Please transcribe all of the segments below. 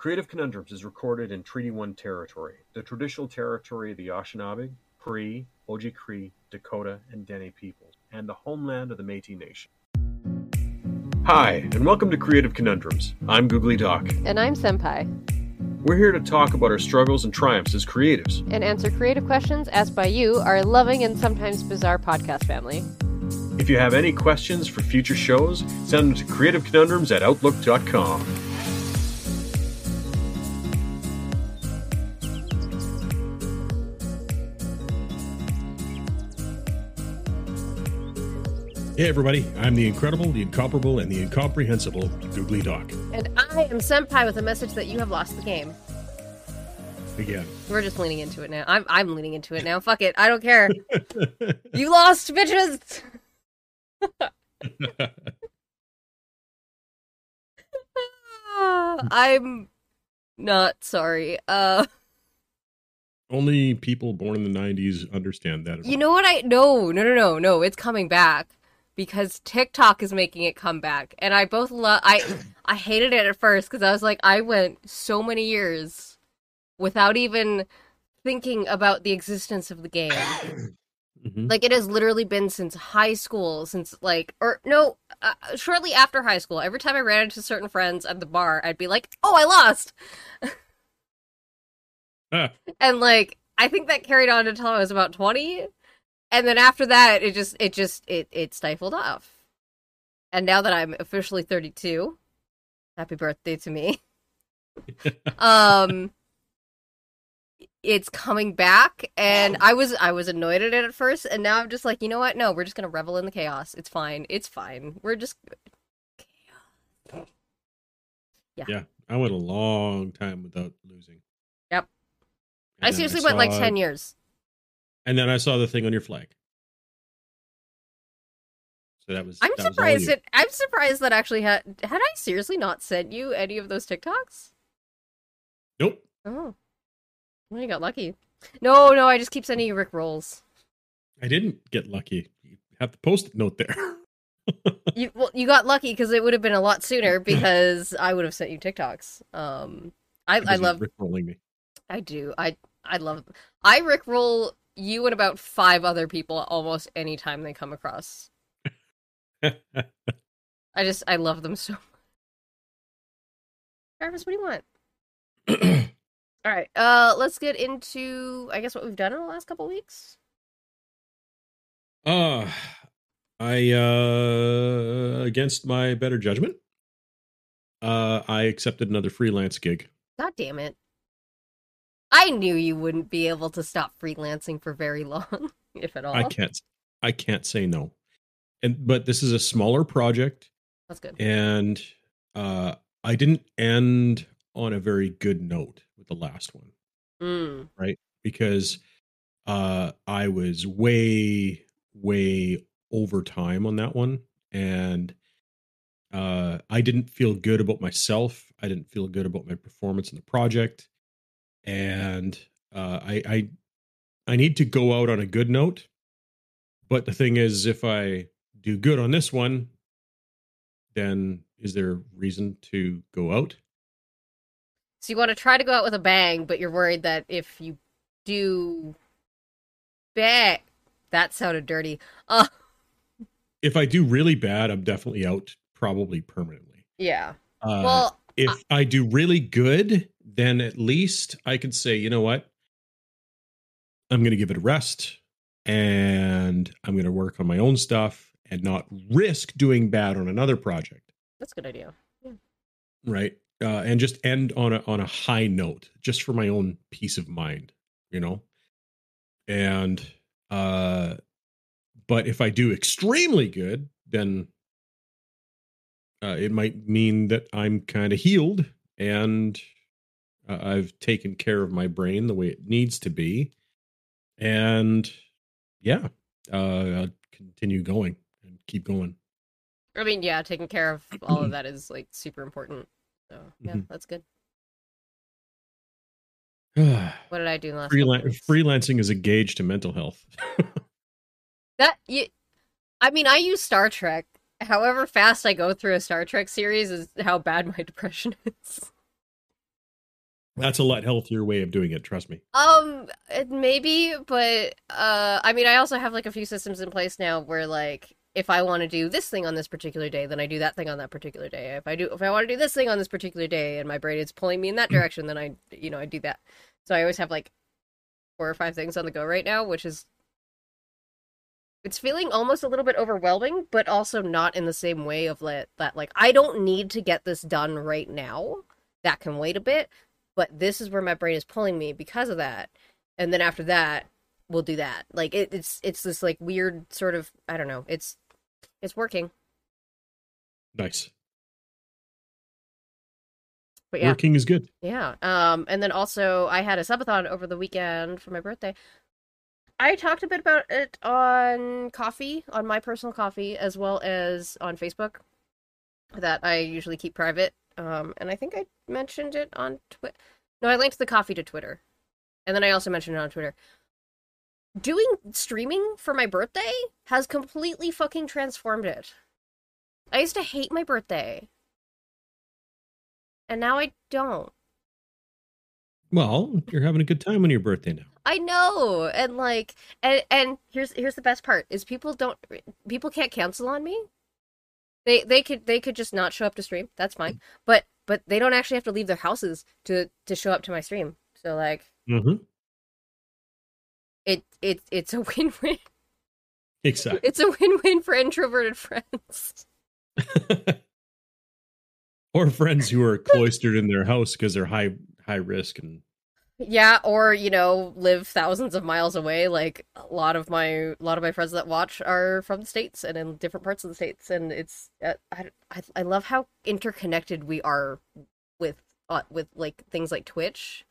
Creative Conundrums is recorded in Treaty 1 territory, the traditional territory of the Anishinaabe, Cree, Oji-Cree, Dakota, and Dene peoples, and the homeland of the Métis Nation. Hi, and welcome to Creative Conundrums. I'm Googly Doc. And I'm Senpai. We're here to talk about our struggles and triumphs as creatives. And answer creative questions asked by you, our loving and sometimes bizarre podcast family. If you have any questions for future shows, send them to creativeconundrums at outlook.com. Hey everybody, I'm the incredible, the incomparable, and the incomprehensible Googly Doc. And I am Senpai with a message that you have lost the game. Again. We're just leaning into it now. I'm I'm leaning into it now. Fuck it. I don't care. you lost, bitches. I'm not sorry. Uh Only people born in the 90s understand that. You know what I No, no, no, no, no. It's coming back because TikTok is making it come back. And I both love I I hated it at first cuz I was like I went so many years without even thinking about the existence of the game. Mm-hmm. Like it has literally been since high school, since like or no, uh, shortly after high school. Every time I ran into certain friends at the bar, I'd be like, "Oh, I lost," and like I think that carried on until I was about twenty, and then after that, it just it just it it stifled off. And now that I'm officially thirty two, happy birthday to me. um it's coming back and i was i was annoyed at it at first and now i'm just like you know what? No we're just gonna revel in the chaos. It's fine. It's fine. We're just chaos. Yeah. Yeah i went a long time without losing. Yep. And i seriously I went like 10 years and then i saw the thing on your flag so that was i'm that surprised it i'm surprised that actually had had i seriously not sent you any of those tiktoks nope oh well, you got lucky. No, no, I just keep sending you Rick rolls. I didn't get lucky. You have the post-it note there. you well, you got lucky because it would have been a lot sooner because I would have sent you TikToks. Um, I I love Rick rolling me. I do. I I love. I Rick roll you and about five other people almost anytime they come across. I just I love them so. Travis, what do you want? All right. Uh let's get into I guess what we've done in the last couple weeks. Uh I uh against my better judgment, uh I accepted another freelance gig. God damn it. I knew you wouldn't be able to stop freelancing for very long, if at all. I can't I can't say no. And but this is a smaller project. That's good. And uh I didn't end on a very good note with the last one. Mm. Right? Because uh I was way way over time on that one and uh I didn't feel good about myself. I didn't feel good about my performance in the project and uh I I I need to go out on a good note. But the thing is if I do good on this one then is there reason to go out? So you want to try to go out with a bang, but you're worried that if you do bad, that sounded dirty. Uh if I do really bad, I'm definitely out probably permanently. Yeah. Uh, well, if I... I do really good, then at least I can say, you know what? I'm going to give it a rest and I'm going to work on my own stuff and not risk doing bad on another project. That's a good idea. Yeah. Right uh, and just end on a on a high note, just for my own peace of mind, you know. And uh, but if I do extremely good, then uh, it might mean that I'm kind of healed and uh, I've taken care of my brain the way it needs to be, and yeah, uh, I'll continue going and keep going. I mean, yeah, taking care of all of that is like super important. So yeah, mm-hmm. that's good. what did I do last? Freelan- freelancing is a gauge to mental health. that you, I mean, I use Star Trek. However fast I go through a Star Trek series is how bad my depression is. That's a lot healthier way of doing it. Trust me. Um, it- maybe, but uh, I mean, I also have like a few systems in place now where like if I want to do this thing on this particular day, then I do that thing on that particular day. If I do, if I want to do this thing on this particular day, and my brain is pulling me in that direction, then I, you know, I do that. So I always have like four or five things on the go right now, which is it's feeling almost a little bit overwhelming, but also not in the same way of let that like I don't need to get this done right now. That can wait a bit, but this is where my brain is pulling me because of that. And then after that, we'll do that. Like it, it's it's this like weird sort of I don't know. It's it's working. Nice. But yeah. Working is good. Yeah. Um, and then also I had a subathon over the weekend for my birthday. I talked a bit about it on Ko-fi, on my personal Ko-fi, as well as on Facebook, that I usually keep private. Um, and I think I mentioned it on Twitter. No, I linked the Ko-fi to Twitter, and then I also mentioned it on Twitter. Doing streaming for my birthday has completely fucking transformed it. I used to hate my birthday, and now I don't. Well, you're having a good time on your birthday now. I know, and like, and and here's here's the best part is people don't people can't cancel on me. They they could they could just not show up to stream. That's fine, but but they don't actually have to leave their houses to to show up to my stream. So like, Mm-hmm. it it it's a win win. Exactly. It's a win win for introverted friends. or friends who are cloistered in their house because they're high high risk and Yeah, or you know, live thousands of miles away. Like a lot of my a lot of my friends that watch are from the states and in different parts of the states, and it's uh, I, I I love how interconnected we are with uh, with like things like Twitch,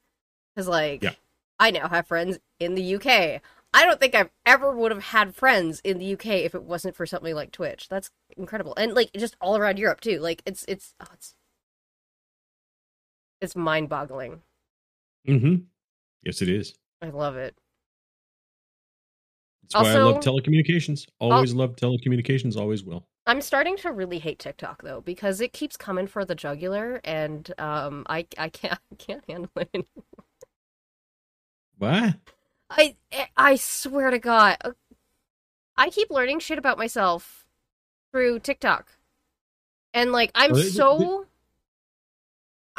because like Yeah. I now have friends in the UK. I don't think I've ever would have had friends in the UK if it wasn't for something like Twitch. That's incredible, and like just all around Europe too. Like it's it's oh, it's it's mind boggling. mm-hmm. yes it is I love it. that's why i love telecommunications always love telecommunications always will I'm starting to really hate TikTok though because it keeps coming for the jugular, and um, I I can't I can't handle it. anymore. what I I swear to God, uh, I keep learning shit about myself through TikTok, and like I'm Well, so.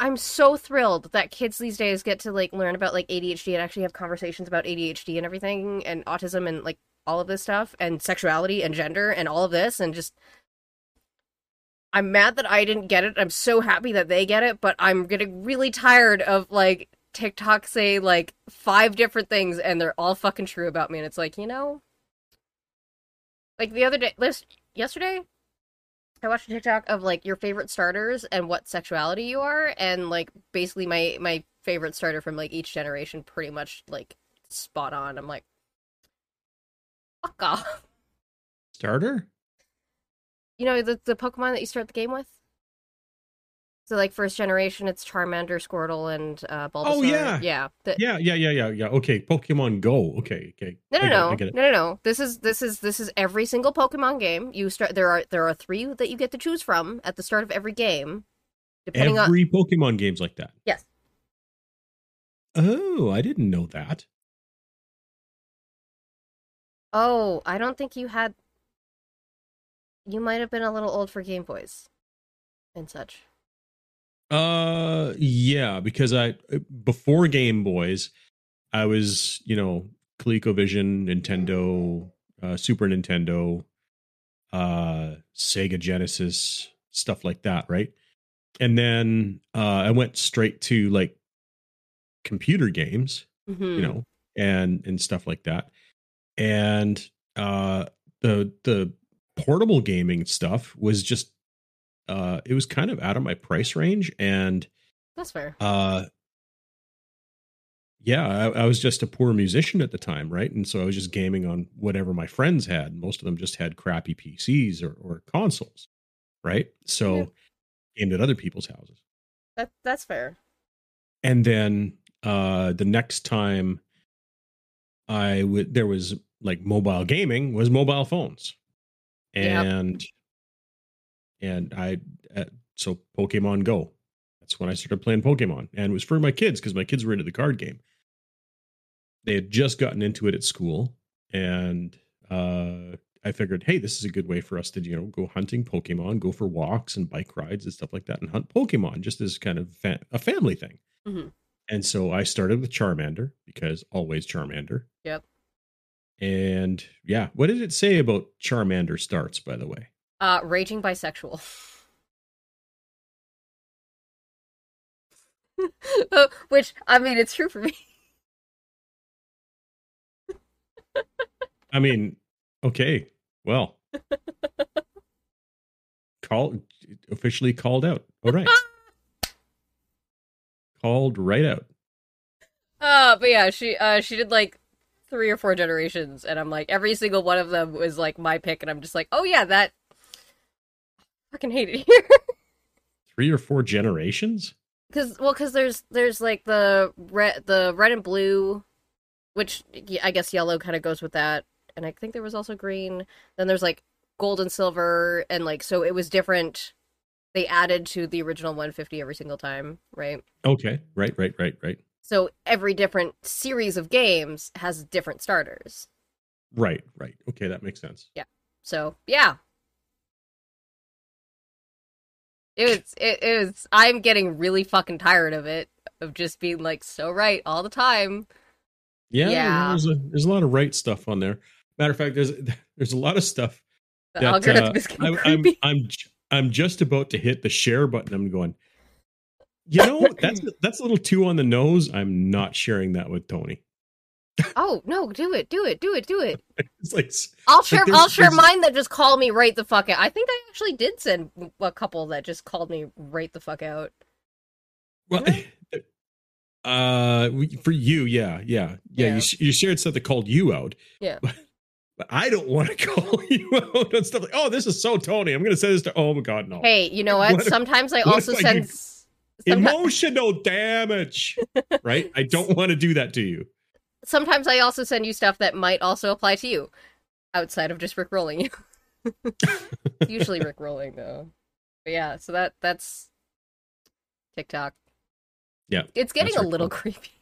I'm so thrilled that kids these days get to like learn about like ADHD and actually have conversations about ADHD and everything and autism and like all of this stuff and sexuality and gender and all of this and just I'm mad that I didn't get it. I'm so happy that they get it, but I'm getting really tired of like TikTok say like five different things and they're all fucking true about me and it's like, you know, like the other day, yesterday I watched a TikTok of like your favorite starters and what sexuality you are, and like basically my my favorite starter from like each generation pretty much like spot on. I'm like, fuck off. starter You know the the Pokemon that you start the game with. So like first generation, it's Charmander, Squirtle, and uh, Bulbasaur. Oh, yeah. yeah. The- yeah yeah yeah yeah yeah okay pokemon go okay okay No, no, I get it, no, I get it. no, no, no. This is this is this is every single Pokemon game. You start there are there are three that you get to choose from at the start of every game, depending on every pokemon game's like that yes. oh i didn't know that Oh, I don't think you had. You might have been a little old for Game Boys, and such. Uh, yeah, because I before Game Boys, I was you know ColecoVision, Nintendo, uh, Super Nintendo, uh, Sega Genesis, stuff like that, right? And then uh, I went straight to like computer games, Mm-hmm. you know, and and stuff like that. And uh, the the portable gaming stuff was just uh, it was kind of out of my price range, and that's fair. uh, yeah, I, I was just a poor musician at the time, right? And so I was just gaming on whatever my friends had. Most of them just had crappy PCs or, or consoles, right? So Yeah. gamed at other people's houses. That that's fair. and then uh the next time i would there was like mobile gaming was mobile phones Yep. And i uh, so pokemon go that's when I started playing Pokemon, and it was for my kids because my kids were into the card game. They had just gotten into it at school, and uh, I figured, hey, this is a good way for us to you know go hunting Pokemon, go for walks and bike rides and stuff like that, and hunt Pokemon just as kind of fa- a family thing. Mhm. And so I started with Charmander because always Charmander. Yep. And yeah, what did it say about Charmander starts, by the way? Uh, raging bisexual. Uh, Which I mean, it's true for me. I mean, okay, well, call officially called out. All right, called right out. Uh, but yeah, she uh she did like three or four generations, and I'm like every single one of them was like my pick, and I'm just like, oh yeah, that. Fucking hate it here. Three or four generations. Cause well, cause there's there's like the red the red and blue, which I guess yellow kind of goes with that, and I think there was also green. Then there's like gold and silver, and like so it was different. They added to the original 150 every single time, right? Okay, right, right, right, right, So every different series of games has different starters. right, right. Okay, that makes sense. Yeah. So yeah. It was it, it was I'm getting really fucking tired of it. Of just being like so right all the time. Yeah, Yeah. There's a there's a lot of right stuff on there. Matter of fact, there's there's a lot of stuff The that algorithm uh, is I, I'm. I'm I'm just about to hit the share button. I'm going. You know that's that's a little too on the nose. I'm not sharing that with Tony. Oh no, do it, do it, do it, do it. It's like s- I'll share there's- I'll share mine that just call me right the fuck out. I think I actually did send a couple that just called me right the fuck out. well, uh, for you, yeah, yeah, yeah. Yeah. You sh- you shared stuff that called you out. Yeah. But, but I don't want to call you out on stuff like, oh, this is so Tony. I'm going to say this to. Oh my god, no. Hey, you know what? What if- Sometimes I also if I send do- s- someti- Emotional damage, right? I don't want to do that to you. Sometimes I also send you stuff that might also apply to you, outside of just Rick rolling you. Usually Rick rolling though. But yeah, so that that's TikTok. Yeah, it's getting a little creepy.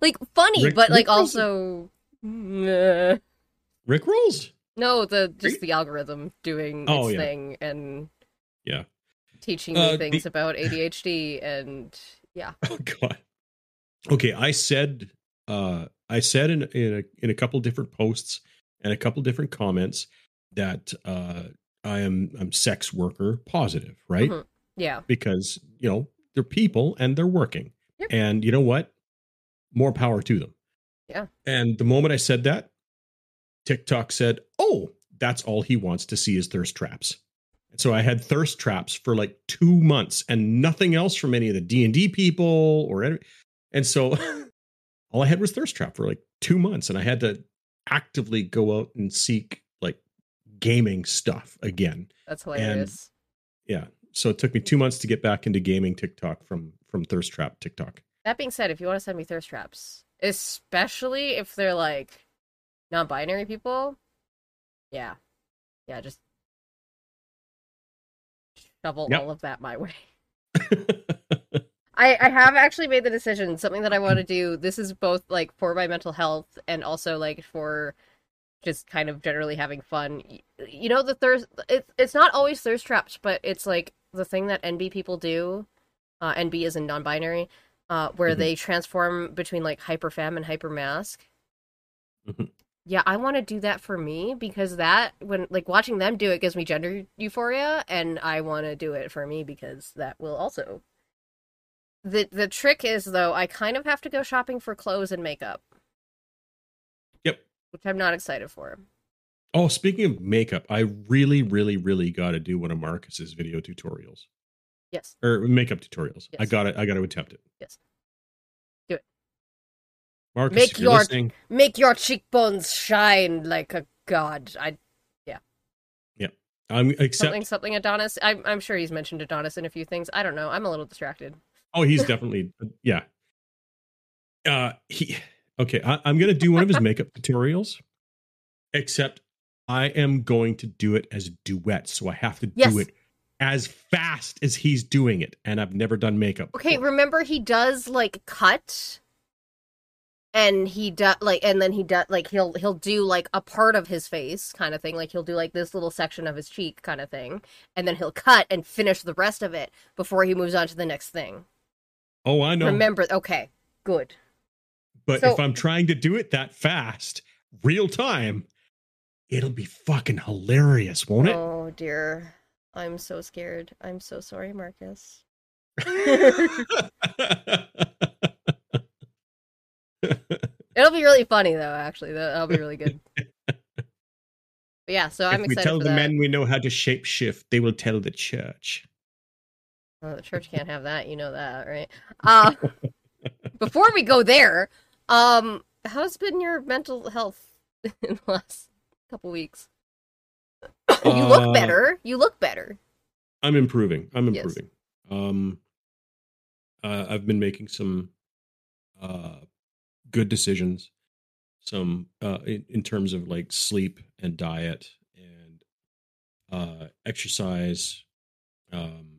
Like funny, Rick- but like Rick also. Rick rolls. No, the just the algorithm doing Oh, its yeah. thing and Yeah. teaching Uh, me things the- about ADHD and yeah. Oh god. Okay, I said uh I said in in a in a couple different posts and a couple different comments that uh I am I'm sex worker positive, right? Mhm. Yeah. Because, you know, they're people and they're working. Yep. And you know what? More power to them. Yeah. And the moment I said that, TikTok said, "Oh, that's all he wants to see is thirst traps." And so I had thirst traps for like 2 months and nothing else from any of the D&D people or any, and so all I had was thirst trap for like 2 months and I had to actively go out and seek like gaming stuff again. That's hilarious. Yeah. So it took me 2 months to get back into gaming TikTok from from thirst trap TikTok. That being said, if you want to send me thirst traps, especially if they're like non-binary people, yeah, yeah, just shovel Yep. all of that my way. I, I have actually made the decision. Something that I want to do. This is both like for my mental health and also like for just kind of generally having fun. You know, the thirst. It's it's not always thirst traps, but it's like the thing that NB people do. Uh, NB is in non-binary, uh, where Mhm. they transform between like hyper femme and hyper masc. Mhm. Yeah, I want to do that for me because that when like watching them do it gives me gender euphoria, and I want to do it for me because that will also the the trick is though, I kind of have to go shopping for clothes and makeup. Yep. Which I'm not excited for. Oh, speaking of makeup, I really, really, really got to do one of Marcus's video tutorials Yes. or makeup tutorials. Yes. I got to I got to attempt it. Yes. Do it. Marcus, Make your- listening, Make your cheekbones shine like a god. I yeah. Yeah. I'm except. something something Adonis. I'm I'm sure he's mentioned Adonis in a few things. I don't know. I'm a little distracted. Oh, he's definitely yeah. Uh, he okay. I, I'm gonna do one of his makeup tutorials, except I am going to do it as duets, so I have to Yes. do it as fast as he's doing it, and I've never done makeup. Okay, before. remember he does like cut and he does like and then he does like he'll he'll do like a part of his face kind of thing like he'll do like this little section of his cheek kind of thing and then he'll cut and finish the rest of it before he moves on to the next thing oh, I know. remember okay good. But so- if I'm trying to do it that fast, real time, it'll be fucking hilarious, won't it? oh dear. I'm so scared. I'm so sorry marcus. It'll be really funny though actually. That- that'll be really good. But yeah so i'm if we excited tell for the that. men we know how to shape shift, they will tell the church. Well, the church can't have that, you know that, right? Uh before we go there, um, how's been your mental health in the last couple weeks? you Uh, look better. You look better. I'm improving. I'm Yes. improving. Um, uh, I've been making some uh, good decisions, some uh, in, in terms of like sleep and diet and uh, exercise, um, uh,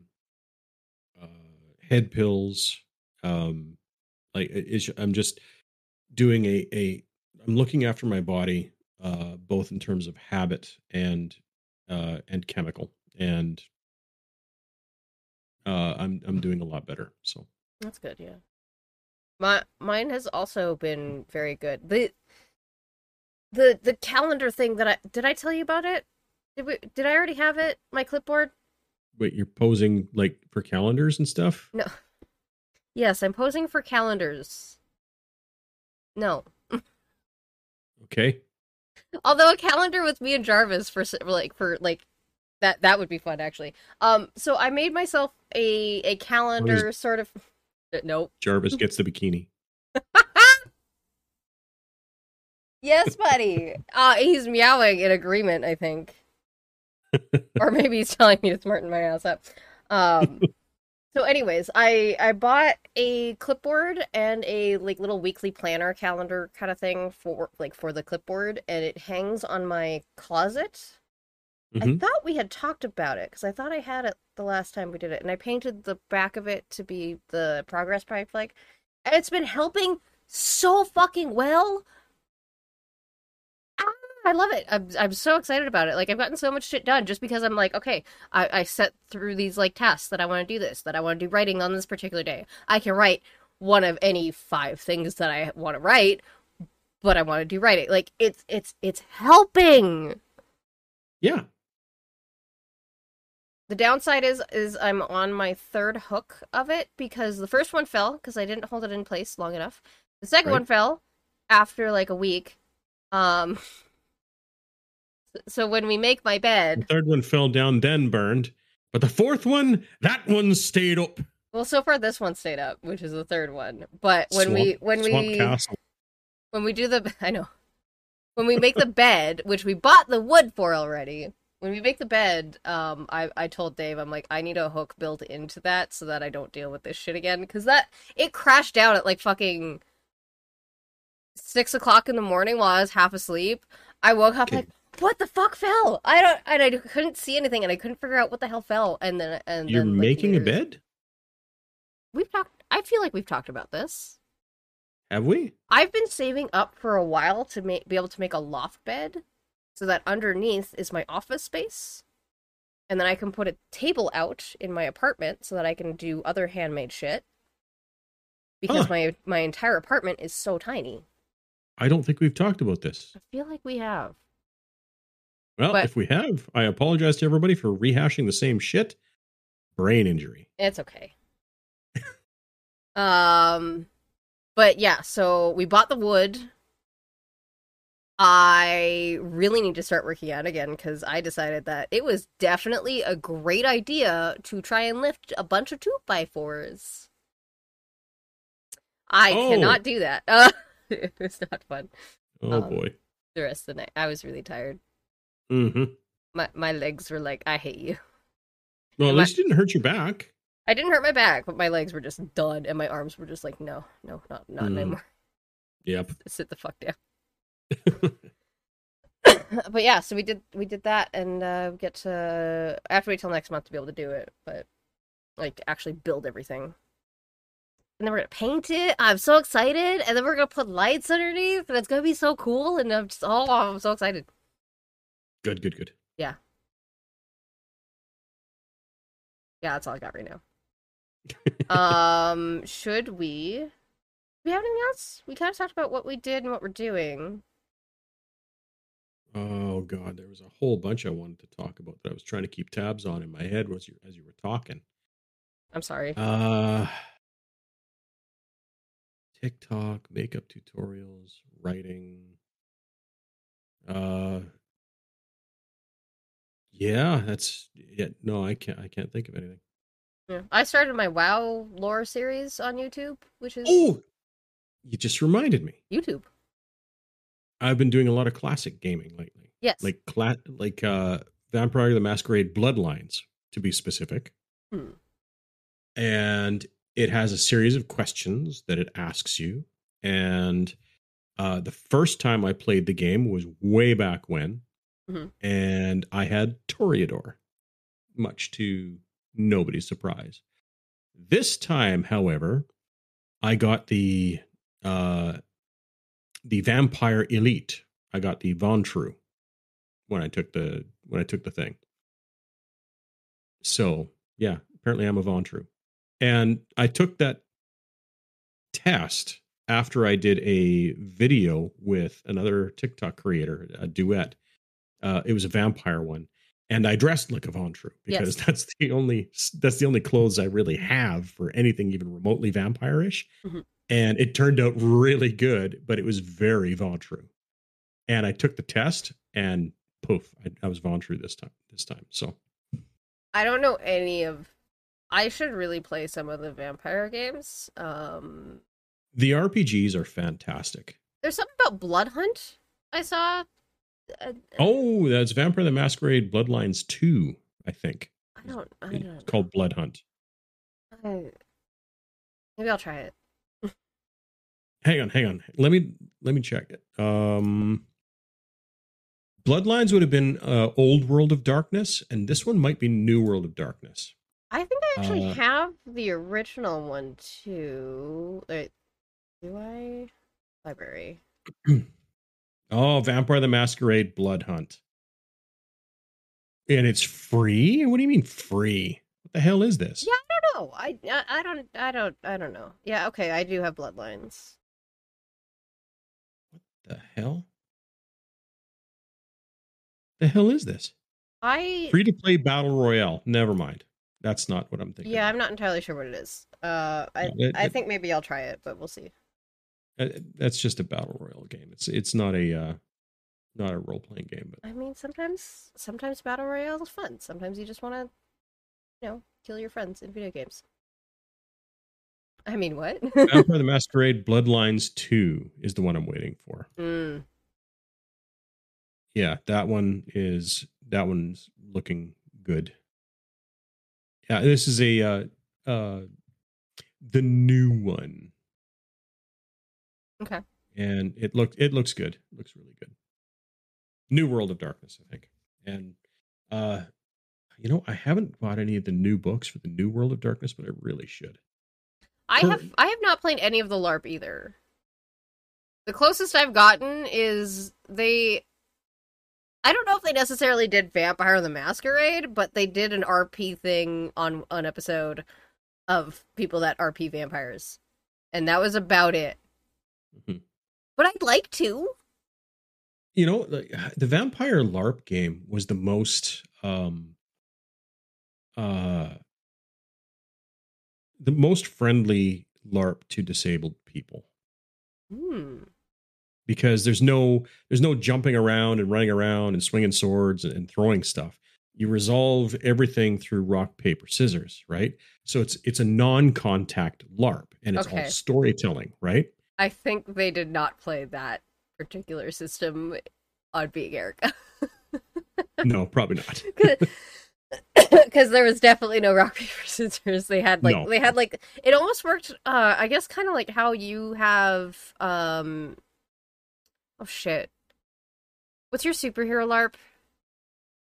head pills. Um, like I'm just doing a a. I'm looking after my body, uh, both in terms of habit and uh, and chemical, and uh, I'm I'm doing a lot better. So That's good, yeah. My mine has also been very good. The the the calendar thing that I did I tell you about it? Did we did I already have it? My clipboard? Wait, you're posing like for calendars and stuff? No. Yes, I'm posing for calendars. No. Okay. Although a calendar with me and Jarvis for like for like that that would be fun actually. Um so I made myself a a calendar sort of Uh, nope. Jarvis gets the bikini. Yes, buddy. Uh he's meowing in agreement, I think. or maybe he's telling me to smarten my ass up. Um so anyways, I I bought a clipboard and a like little weekly planner calendar kind of thing for like for the clipboard and it hangs on my closet. I Mhm. thought we had talked about it because I thought I had it the last time we did it, and I painted the back of it to be the progress pipe like. And it's been helping so fucking well. I love it. I'm I'm so excited about it. Like I've gotten so much shit done just because I'm like, okay, I, I set through these like tasks that I want to do this, that I want to do writing on this particular day. I can write one of any five things that I want to write, but I want to do writing. Like it's it's it's helping. Yeah. The downside is is I'm on my third hook of it because the first one fell because I didn't hold it in place long enough. The second Right. one fell after like a week. Um so when we make my The bed, third one fell down, then burned. But the fourth one, that one stayed up. well so far this one stayed up, which is the third one. But when we when we Castle. when we do the I know. When we make the bed, which we bought the wood for already, when we make the bed, um, I I told Dave I'm like I need a hook built into that so that I don't deal with this shit again because that it crashed down at like fucking six o'clock in the morning while I was half asleep. I woke up Okay. like what the fuck fell? I don't and I couldn't see anything and I couldn't figure out what the hell fell and then and You're then, like, making a bed? We've talked. I feel like we've talked about this. Have we? I've been saving up for a while to make be able to make a loft bed so that underneath is my office space. And then I can put a table out in my apartment so that I can do other handmade shit. Because Huh. my my entire apartment is so tiny. I don't think we've talked about this. I feel like we have. Well, But- if we have, I apologize to everybody for rehashing the same shit. Brain injury. It's okay. um but yeah, so we bought the wood. I really need to start working out again because I decided that it was definitely a great idea to try and lift a bunch of two by fours. I Oh. cannot do that. Uh, it was not fun. Oh Um, boy. The rest of the night, I was really tired. Mm-hmm. My my legs were like, I hate you. Well, at I- least it didn't hurt your back. I didn't hurt my back, but my legs were just done, and my arms were just like, no, no, not not Mm. anymore. Yep. Sit the fuck down. but yeah, so we did we did that, and uh, we get to I have to wait till next month to be able to do it, but like to actually build everything. And then we're gonna paint it. I'm so excited, and then we're gonna put lights underneath, and it's gonna be so cool. And I'm just oh, I'm so excited. Good, good, good. Yeah, Yeah, that's all I got right now. um, should we? Do we have anything else? We kind of talked about what we did and what we're doing. Oh god, there was a whole bunch I wanted to talk about that I was trying to keep tabs on in my head was you as you were talking. I'm sorry. Uh TikTok, makeup tutorials, writing. Uh Yeah, that's yeah, no, I can't I can't think of anything. Yeah. I started my WoW lore series on YouTube, which is Oh, you just reminded me. YouTube. I've been doing a lot of classic gaming lately. Yes. Like cla- like uh Vampire the Masquerade Bloodlines to be specific. Hmm. And it has a series of questions that it asks you and uh the first time I played the game was way back when Mhm. and I had Toreador much to nobody's surprise. This time, however, I got the uh the vampire elite. I got the Ventrue when I took the when I took the thing. So yeah, apparently I'm a Ventrue. And I took that test after I did a video with another TikTok creator, a duet. Uh, it was a vampire one, and I dressed like a Ventrue because Yes. that's the only that's the only clothes I really have for anything even remotely vampire-ish. Mhm. And it turned out really good, but it was very Ventrue. And I took the test, and poof, I, I was Ventrue this time. This time, so I don't know any of. I should really play some of the vampire games. Um, the RPGs are fantastic. there's something about Blood Hunt I saw. Uh, Oh, that's Vampire the Masquerade Bloodlines 2, I think. I don't. I It's don't. called Blood Hunt. I, maybe I'll try it. Hang on, hang on. Let me let me check it. Um Bloodlines would have been uh, Old World of Darkness, and this one might be New World of Darkness. I think I actually Uh, have the original one too. Wait, do I? Library. Oh, Vampire the Masquerade Blood Hunt. And it's free? What do you mean free? What the hell is this? Yeah, I don't know. I, I I don't I don't I don't know. Yeah, okay, I do have bloodlines. What the hell? The hell is this? I Free to play battle royale. Never mind. That's not what I'm thinking. yeah, of. I'm not entirely sure what it is. Uh, I No, it- I think maybe I'll try it, but we'll see. Uh, That's just a battle royale game. It's it's not a uh, not a role playing game. But I mean, sometimes sometimes battle royale is fun. Sometimes you just want to, you know, kill your friends in video games. I mean, what? Vampire the Masquerade Bloodlines Two is the one I'm waiting for. mm, Yeah, that one is that one's looking good. Yeah, this is a uh, uh, the new one, okay. and it looked it looks good. It looks really good. New World of Darkness, I think, and uh, you know, I haven't bought any of the new books for the New World of Darkness, but I really should. I Cur- have I have not played any of the LARP either. The closest I've gotten is they I don't know if they necessarily did Vampire the Masquerade, but they did an RP thing on an episode of people that RP vampires. And that was about it. Mhm. But I'd like to. you know like, the vampire larp game was the most um uh the most friendly larp to disabled people Hmm. because there's no there's no jumping around and running around and swinging swords and, and throwing stuff you resolve everything through rock paper scissors right so it's it's a non-contact larp and it's Okay. all storytelling right I think they did not play that particular system on being Erica. no probably not because there was definitely no rock paper scissors they had like No. they had like it almost worked uh i guess kind of like how you have um oh shit What's your superhero LARP?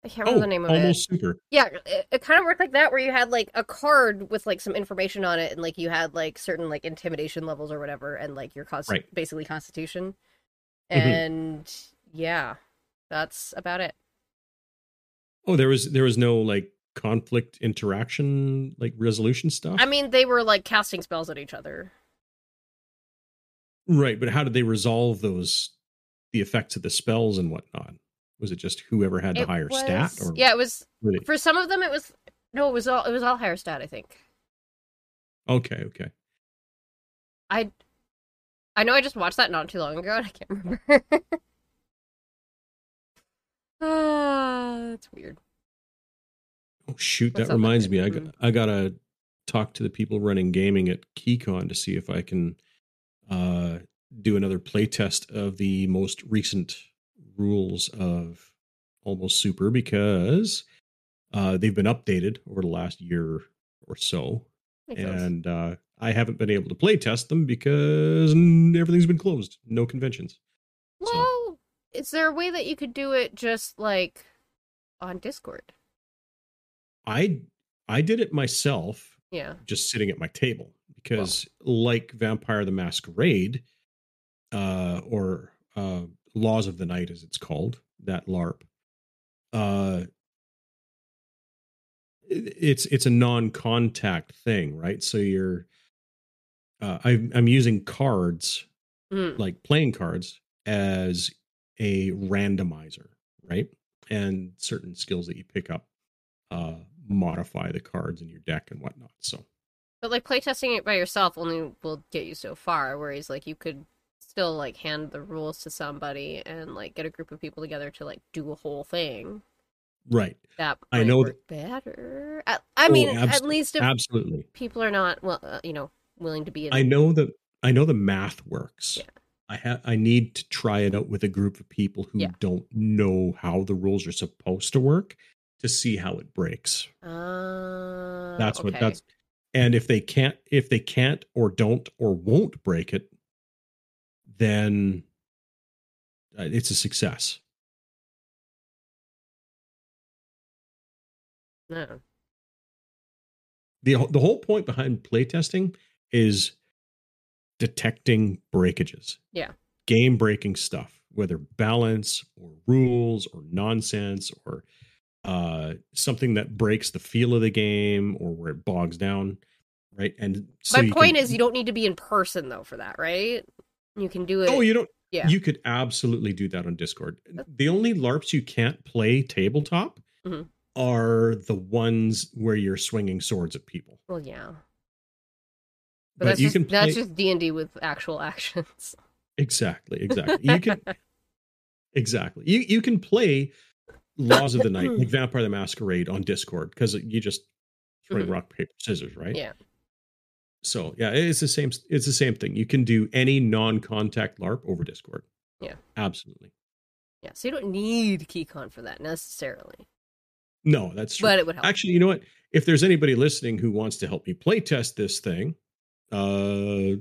I can't remember Oh, the name of almost it. super. Yeah, it, it kind of worked like that, where you had like a card with like some information on it, and like you had like certain like intimidation levels or whatever, and like your const- Right. basically constitution, Mhm. and yeah, that's about it. Oh, there was there was no like conflict interaction like resolution stuff. I mean, they were like casting spells at each other. right, but how did they resolve those the effects of the spells and whatnot? Was it just whoever had the It higher stat? Or yeah, it was they- for some of them. It was no, it was all it was all higher stat. I think. Okay, okay. I I know I just watched that not too long ago and I can't remember. Ah, that's weird. Oh shoot, What's that reminds me. I Mm. got, I gotta talk to the people running gaming at KeyCon to see if I can uh, do another playtest of the most recent rules of Almost Super because uh, they've been updated over the last year or so, and uh, I haven't been able to playtest them because everything's been closed, no conventions. so- well, is there a way that you could do it just like on Discord? I I did it myself Yeah. just sitting at my table because like vampire the masquerade uh or uh laws of the night as it's called that larp. Uh it's it's a non-contact thing right? So you're uh I, i'm using cards Mm. like playing cards as a randomizer right? And certain skills that you pick up uh modify the cards in your deck and whatnot so. But like playtesting it by yourself only will get you so far, whereas like you could still like hand the rules to somebody and like get a group of people together to like do a whole thing. right That I know work better. At, I Oh, mean, at least if absolutely people are not well, uh, you know, willing to be in. I know that I know the math works. Yeah. I have I need to try it out with a group of people who Yeah. don't know how the rules are supposed to work to see how it breaks. Uh, That's what that's and if they can't if they can't or don't or won't break it then uh, it's a success. No. The the whole point behind playtesting is detecting breakages. Yeah. Game breaking stuff, whether balance or rules or nonsense or uh something that breaks the feel of the game or where it bogs down, right? And so My point can- is, you don't need to be in person though for that, right? You can do it. Oh, you don't Yeah. You could absolutely do that on Discord. The only LARPs you can't play tabletop Mhm. are the ones where you're swinging swords at people. well, yeah. But, But, that's you just, can play that's just D and D with actual actions. exactly, exactly. You can exactly. You you can play Laws of the Night, like Vampire the Masquerade on Discord because you just throw Mhm. rock paper scissors, right? Yeah. So yeah, it's the same. It's the same thing. You can do any non-contact LARP over Discord. Yeah. absolutely. Yeah, so you don't need KeyCon for that necessarily, No, that's true. but it would help. Actually, you know what? If there's anybody listening who wants to help me play test this thing, uh,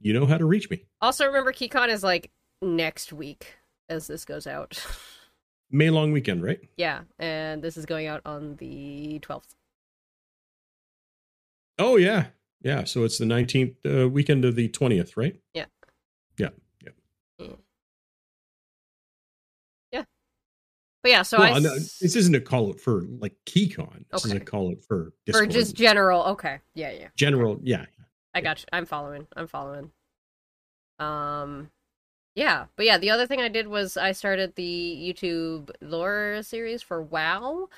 you know how to reach me. Also, remember KeyCon is like next week as this goes out. May long weekend, right? yeah, and this is going out on the twelfth. Oh yeah, yeah. So it's the nineteenth uh, weekend of the twentieth, right? Yeah. Yeah. Yeah. Yeah. But yeah, so well, I no, this isn't a call out for like KeyCon. This is a Okay. call out for or just general. Okay, yeah, yeah. general. Yeah. I got you. I'm following. I'm following. Um, yeah, but yeah, the other thing I did was I started the YouTube lore series for WoW.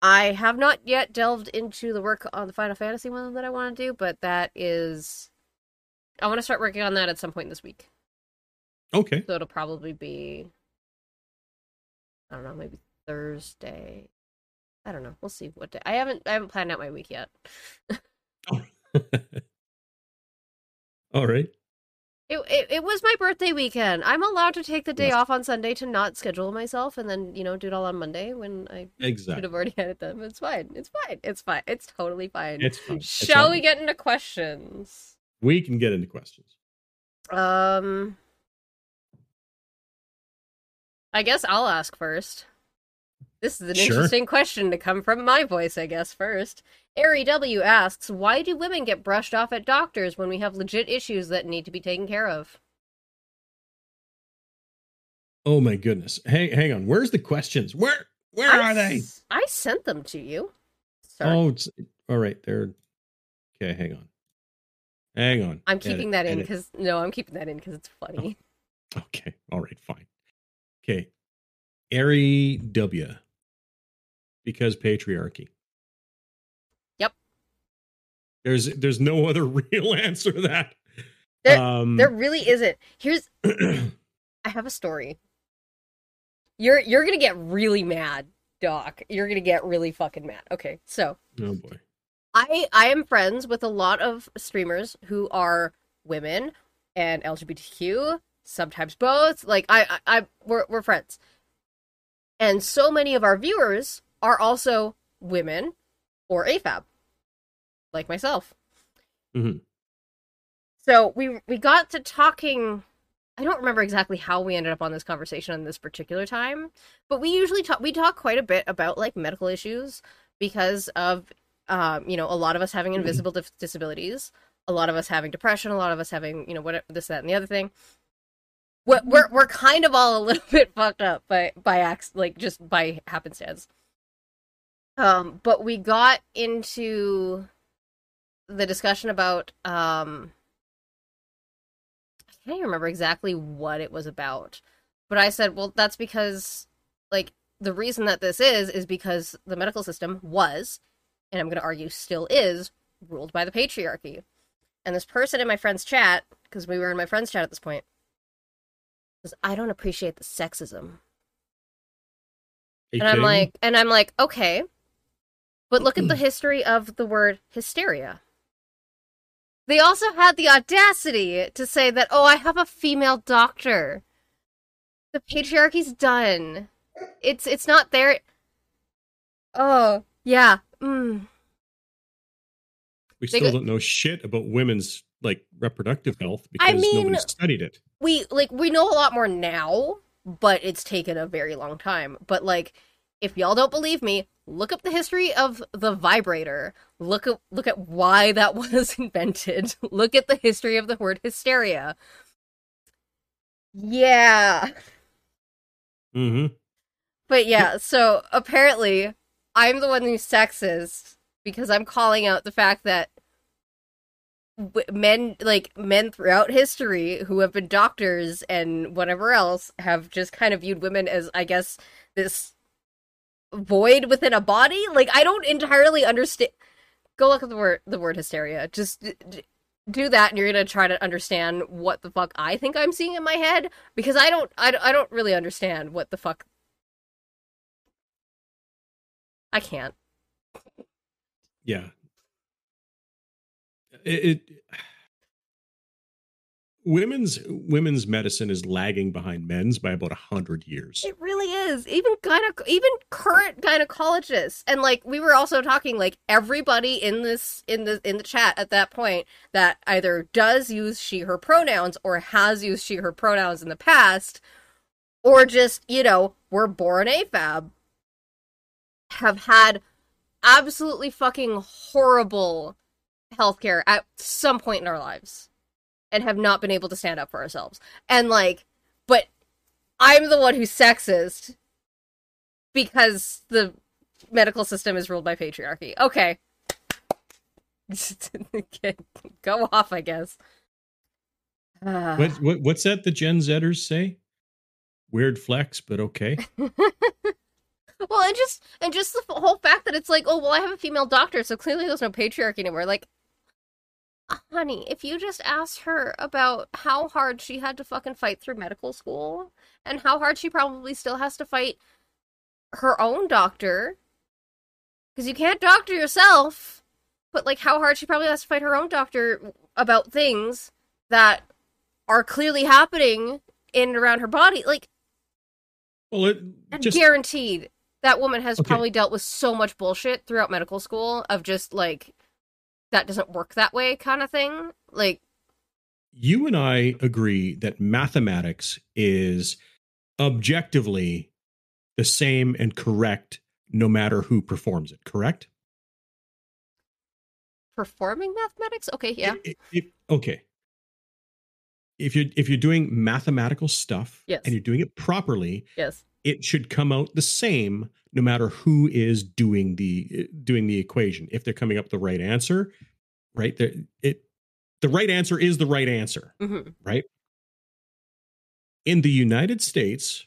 I have not yet delved into the work on the Final Fantasy one that I want to do, but that is, I want to start working on that at some point this week. Okay. So it'll probably be, I don't know, maybe Thursday. I don't know. We'll see what day. I haven't. I haven't planned out my week yet. All right. It, it it was my birthday weekend. I'm allowed to take the day Yes. off on Sunday to not schedule myself and then, you know, do it all on Monday when I should have already had it done. It's fine. It's fine. It's fine. It's totally fine. It's fine. Shall all we right. get into questions? We can get into questions. Um I guess I'll ask first. This is an Sure. interesting question to come from my voice, I guess, first. Ari W asks, why do women get brushed off at doctors when we have legit issues that need to be taken care of? Oh my goodness. Hang hang on. Where's the questions? Where where I are they? s- I sent them to you. Sorry. Oh, it's, all right. They're okay. Hang on. Hang on. I'm Edit, keeping that in because no, I'm keeping that in because it's funny. Okay. All right. Fine. Okay. Ari W. Because patriarchy. There's there's no other real answer to that. There- um, There really isn't. Here's I have a story. You're you're gonna get really mad, Doc. You're gonna get really fucking mad. Okay, so oh boy. I I am friends with a lot of streamers who are women and LGBTQ, sometimes both. Like I I, I we're we're friends. And so many of our viewers are also women or AFAB. Like myself. Mhm. So we we got to talking I don't remember exactly how we ended up on this conversation on this particular time, but we usually talk we talk quite a bit about like medical issues because of um, you know, a lot of us having invisible dif- disabilities, a lot of us having depression, a lot of us having, you know, what this, that, and the other thing. We're we're, we're kind of all a little bit fucked up by by acts like just by happenstance. Um, but we got into the discussion about um, I can't even remember exactly what it was about, but I said, well, that's because like the reason that this is is because the medical system was and I'm going to argue still is, ruled by the patriarchy. And this person in my friend's chat, because we were in my friend's chat at this point, says, I don't appreciate the sexism. You And I'm like, and I'm like, okay, but look at the history of the word hysteria. They also had the audacity to say that, oh, I have a female doctor. The patriarchy's done. It's it's not there. Oh yeah. Mm. we still don't know shit about women's like reproductive health because I mean- nobody studied it. we like we know a lot more now, but it's taken a very long time. But like if y'all don't believe me, look up the history of the vibrator. Look at look at why that was invented. look at the history of the word hysteria. Yeah. Mm-hmm. But yeah, so apparently I'm the one who's sexist because I'm calling out the fact that men like men throughout history who have been doctors and whatever else have just kind of viewed women as I guess this void within a body. Like I don't entirely understand Go look at the word the word hysteria. Just d- do that and you're to try to understand what the fuck I think I'm seeing in my head because I don't I, I don't really understand what the fuck I can't. Yeah. It, it women's women's medicine is lagging behind men's by about a hundred years. It really is. Even gyne- even current gynecologists, and like we were also talking, like everybody in this in the in the chat at that point that either does use she her pronouns or has used she her pronouns in the past, or just you know were born AFAB, have had absolutely fucking horrible healthcare at some point in our lives, and have not been able to stand up for ourselves, and like, but I'm the one who's sexist because the medical system is ruled by patriarchy. Okay. Go off, I guess. What, what what's that the Gen Zers say? Weird flex, but okay. well, and just and just the whole fact that it's like, oh well, I have a female doctor, so clearly there's no patriarchy anymore. Like, honey, if you just asked her about how hard she had to fucking fight through medical school and how hard she probably still has to fight her own doctor, because you can't doctor yourself, but like how hard she probably has to fight her own doctor about things that are clearly happening in and around her body, like. Well, it And just guaranteed that woman has Okay. probably dealt with so much bullshit throughout medical school of just like that doesn't work that way kind of thing. Like you and I agree that mathematics is objectively the same and correct no matter who performs it, correct? Performing mathematics? Okay, yeah. If- if- okay. If you're if you're doing mathematical stuff Yes. and you're doing it properly, Yes. It should come out the same no matter who is doing the doing the equation. If they're coming up with the right answer, right? There it the right answer is the right answer, hmm right? In the United States,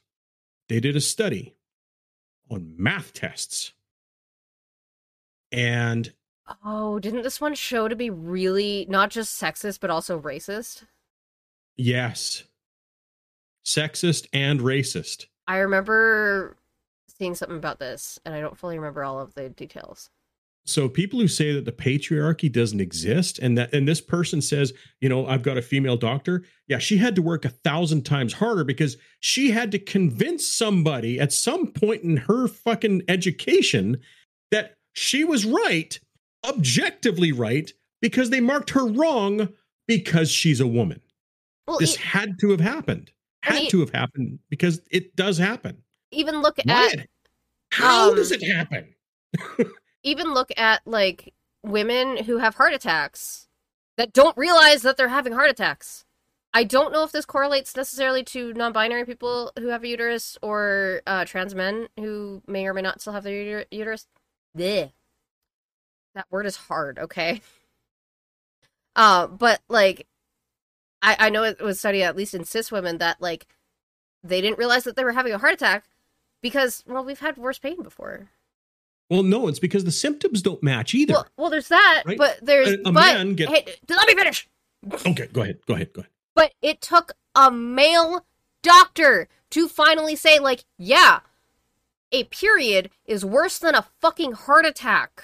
they did a study on math tests. And Oh, didn't this one show to be really not just sexist but also racist? yes, sexist and racist. I remember seeing something about this, and I don't fully remember all of the details. so people who say that the patriarchy doesn't exist and that and this person says you know i've got a female doctor. Yeah she had to work a thousand times harder because she had to convince somebody at some point in her fucking education that she was right objectively right because they marked her wrong because she's a woman. Well, this e- had to have happened had to have happened because it does happen even look why at how um, does it happen even look at like women who have heart attacks that don't realize that they're having heart attacks. I don't know if this correlates necessarily to non-binary people who have a uterus or uh, trans men who may or may not still have their uter- uterus. Blech. That word is hard. Okay. Uh, but like, I I know it was studied at least in cis women that like they didn't realize that they were having a heart attack because well we've had worse pain before. well no it's because the symptoms don't match either Well, well, there's that, Right? but there's A- a but man get- hey, let me finish. Okay, go ahead. Go ahead. Go ahead. But it took a male doctor to finally say, like, yeah, a period is worse than a fucking heart attack.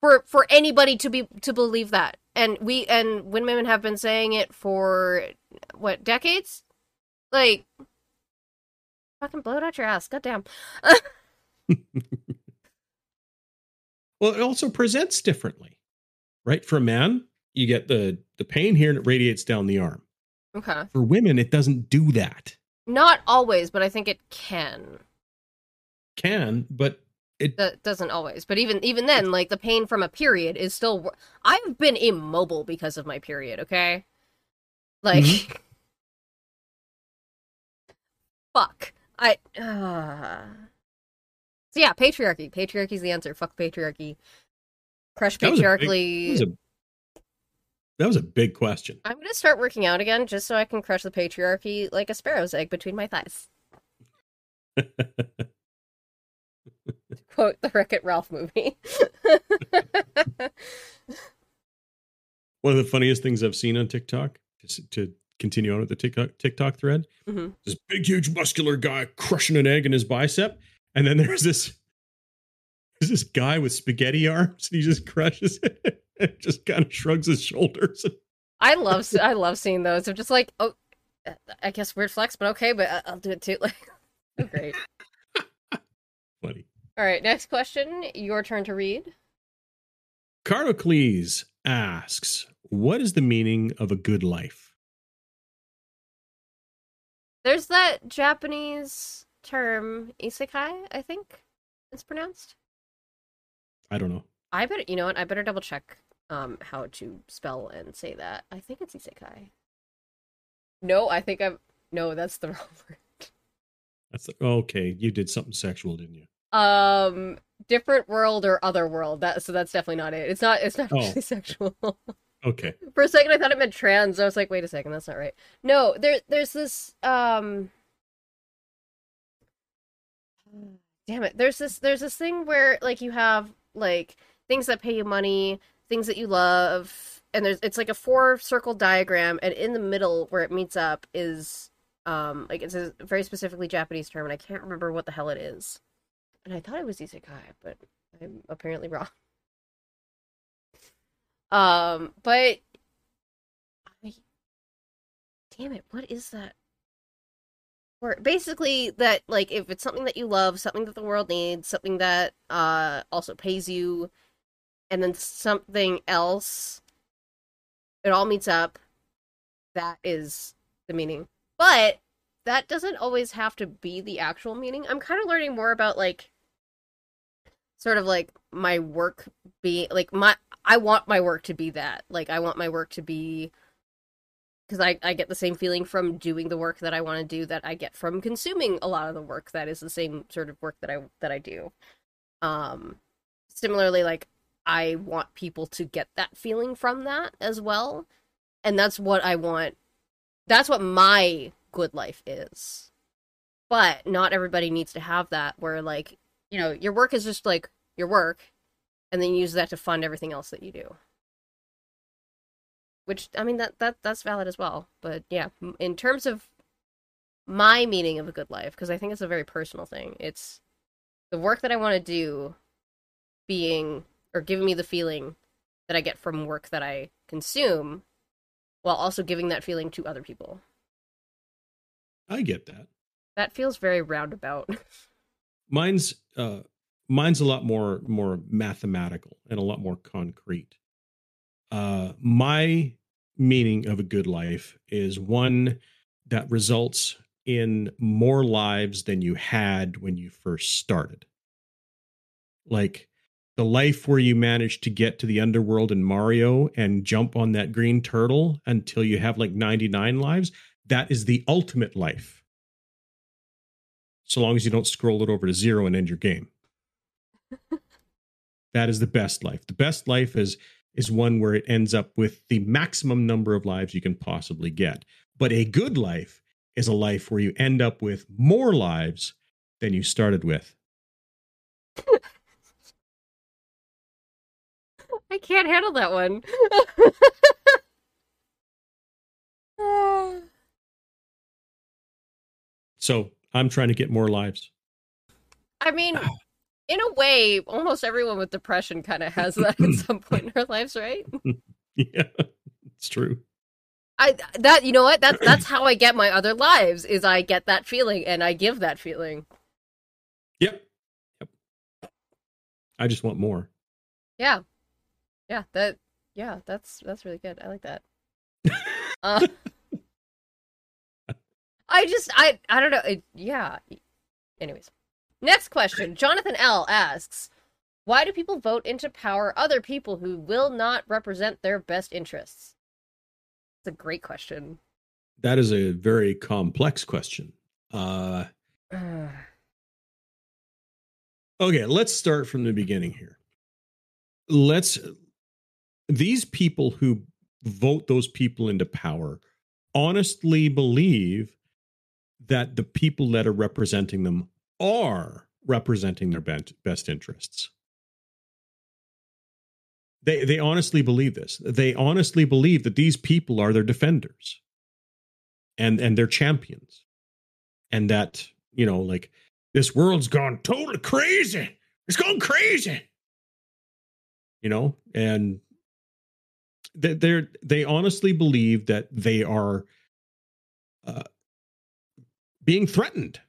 For for anybody to be to believe that, and we and when women have been saying it for what decades, like, fucking blow it out your ass, goddamn. Well, it also presents differently, right? For a man, you get the the pain here and it radiates down the arm. Okay. For women, it doesn't do that. Not always, but I think it can. Can, but it That doesn't always, but even even then, like the pain from a period is still. I've been immobile because of my period. Okay, like, Mhm. fuck. I. Uh... So yeah, patriarchy. Patriarchy's the answer. Fuck patriarchy. Crush That was big- patriarchy. that was a that was a big question. I'm gonna start working out again just so I can crush the patriarchy like a sparrow's egg between my thighs. Quote the Wreck It Ralph movie. One of the funniest things I've seen on TikTok, just to continue on with the TikTok TikTok thread, Mhm. this big, huge, muscular guy crushing an egg in his bicep, and then there's this there's this guy with spaghetti arms, and he just crushes it, and just kind of shrugs his shoulders. I love I love seeing those. I'm just like, oh, I guess weird flex, but okay, but I'll do it too. Like, great. All right, next question. Your turn to read. Cardocles asks, "What is the meaning of a good life?" There's that Japanese term isekai. I think it's pronounced. I don't know. I better, you know what? I better double check um how to spell and say that. I think it's isekai. No, I think I'm. No, that's the wrong word. That's okay. You did something sexual, didn't you? Um, different world or other world. That so that's definitely not it. It's not. It's not Oh. actually sexual. Okay. For a second, I thought it meant trans. I was like, wait a second, that's not right. No, there, there's this. Um, damn it, there's this, there's this thing where like you have like things that pay you money, things that you love, and there's it's like a four circle diagram, and in the middle where it meets up is um like it's a very specifically Japanese term, and I can't remember what the hell it is. And I thought it was isekai, but I'm apparently wrong. Um, but I, damn it, what is that? Or basically that like if it's something that you love, something that the world needs, something that uh also pays you, and then something else, it all meets up. That is the meaning But that doesn't always have to be the actual meaning. I'm kind of learning more about like sort of like my work being like my I want my work to be that. Like I want my work to be because I, I get the same feeling from doing the work that I want to do that I get from consuming a lot of the work that is the same sort of work that I that I do. Um similarly like I want people to get that feeling from that as well. And that's what I want. That's what my good life is. But not everybody needs to have that where like, you know, your work is just like your work and then you use that to fund everything else that you do. Which I mean that that that's valid as well. But yeah, in terms of my meaning of a good life because I think it's a very personal thing. It's the work that I want to do being or giving me the feeling that I get from work that I consume while also giving that feeling to other people. I get that. That feels very roundabout. Mine's uh mine's a lot more more mathematical and a lot more concrete. Uh my meaning of a good life is one that results in more lives than you had when you first started. Like the life where you manage to get to the underworld in Mario and jump on that green turtle until you have like 99 lives, that is the ultimate life. So long as you don't scroll it over to zero and end your game. that is the best life. The best life is is one where it ends up with the maximum number of lives you can possibly get. But a good life is a life where you end up with more lives than you started with. I can't handle that one. so I'm trying to get more lives. I mean, in a way, almost everyone with depression kind of has that at some point in their lives, right? yeah, it's true. I that you know what that's that's how I get my other lives is I get that feeling and I give that feeling. Yep. Yep. I just want more. Yeah. Yeah, that yeah, that's that's really good. I like that. uh, I just I I don't know. It, yeah. Anyways. Next question. Jonathan L asks, "Why do people vote into power other people who will not represent their best interests?" It's a great question. That is a very complex question. Uh Okay, let's start from the beginning here. Let's these people who vote those people into power honestly believe that the people that are representing them are representing their best interests. They they honestly believe this. They honestly believe that these people are their defenders and and their champions. And that, you know, like this world's gone totally crazy. It's gone crazy. You know, and they they honestly believe that they are uh, being threatened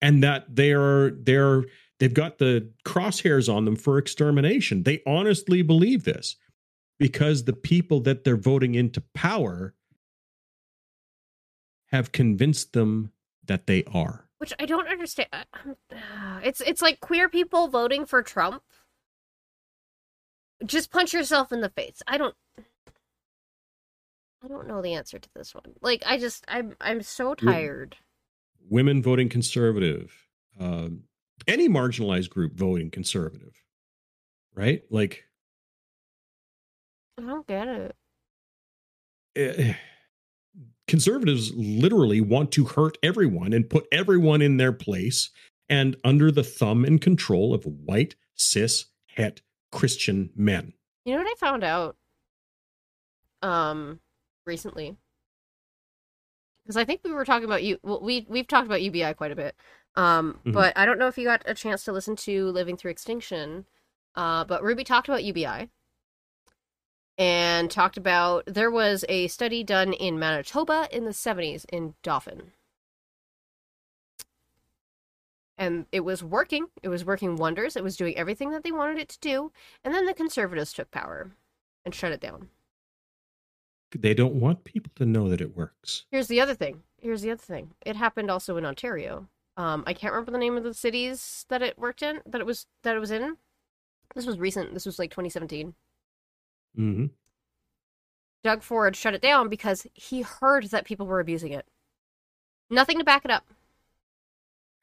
and that they are they're they've got the crosshairs on them for extermination they honestly believe this because the people that they're voting into power have convinced them that they are which i don't understand uh, um, uh, it's it's like queer people voting for trump just punch yourself in the face i don't I don't know the answer to this one. Like I just I'm I'm so tired. Women voting conservative, uh, any marginalized group voting conservative, right? Like I don't get it. Uh, conservatives literally want to hurt everyone and put everyone in their place and under the thumb and control of white cis het Christian men. You know what I found out? Um recently because I think we were talking about you. Well, we we've talked about UBI quite a bit, um, mm-hmm. but I don't know if you got a chance to listen to Living Through Extinction. Uh, but Ruby talked about UBI and talked about there was a study done in Manitoba in the seventies in Dauphin, and it was working. It was working wonders. It was doing everything that they wanted it to do, and then the conservatives took power and shut it down They don't want people to know that it works. Here's the other thing. Here's the other thing. It happened also in Ontario. Um, I can't remember the name of the cities that it worked in. That it was that it was in. This was recent. This was like 2017. hmm Doug Ford shut it down because he heard that people were abusing it. Nothing to back it up.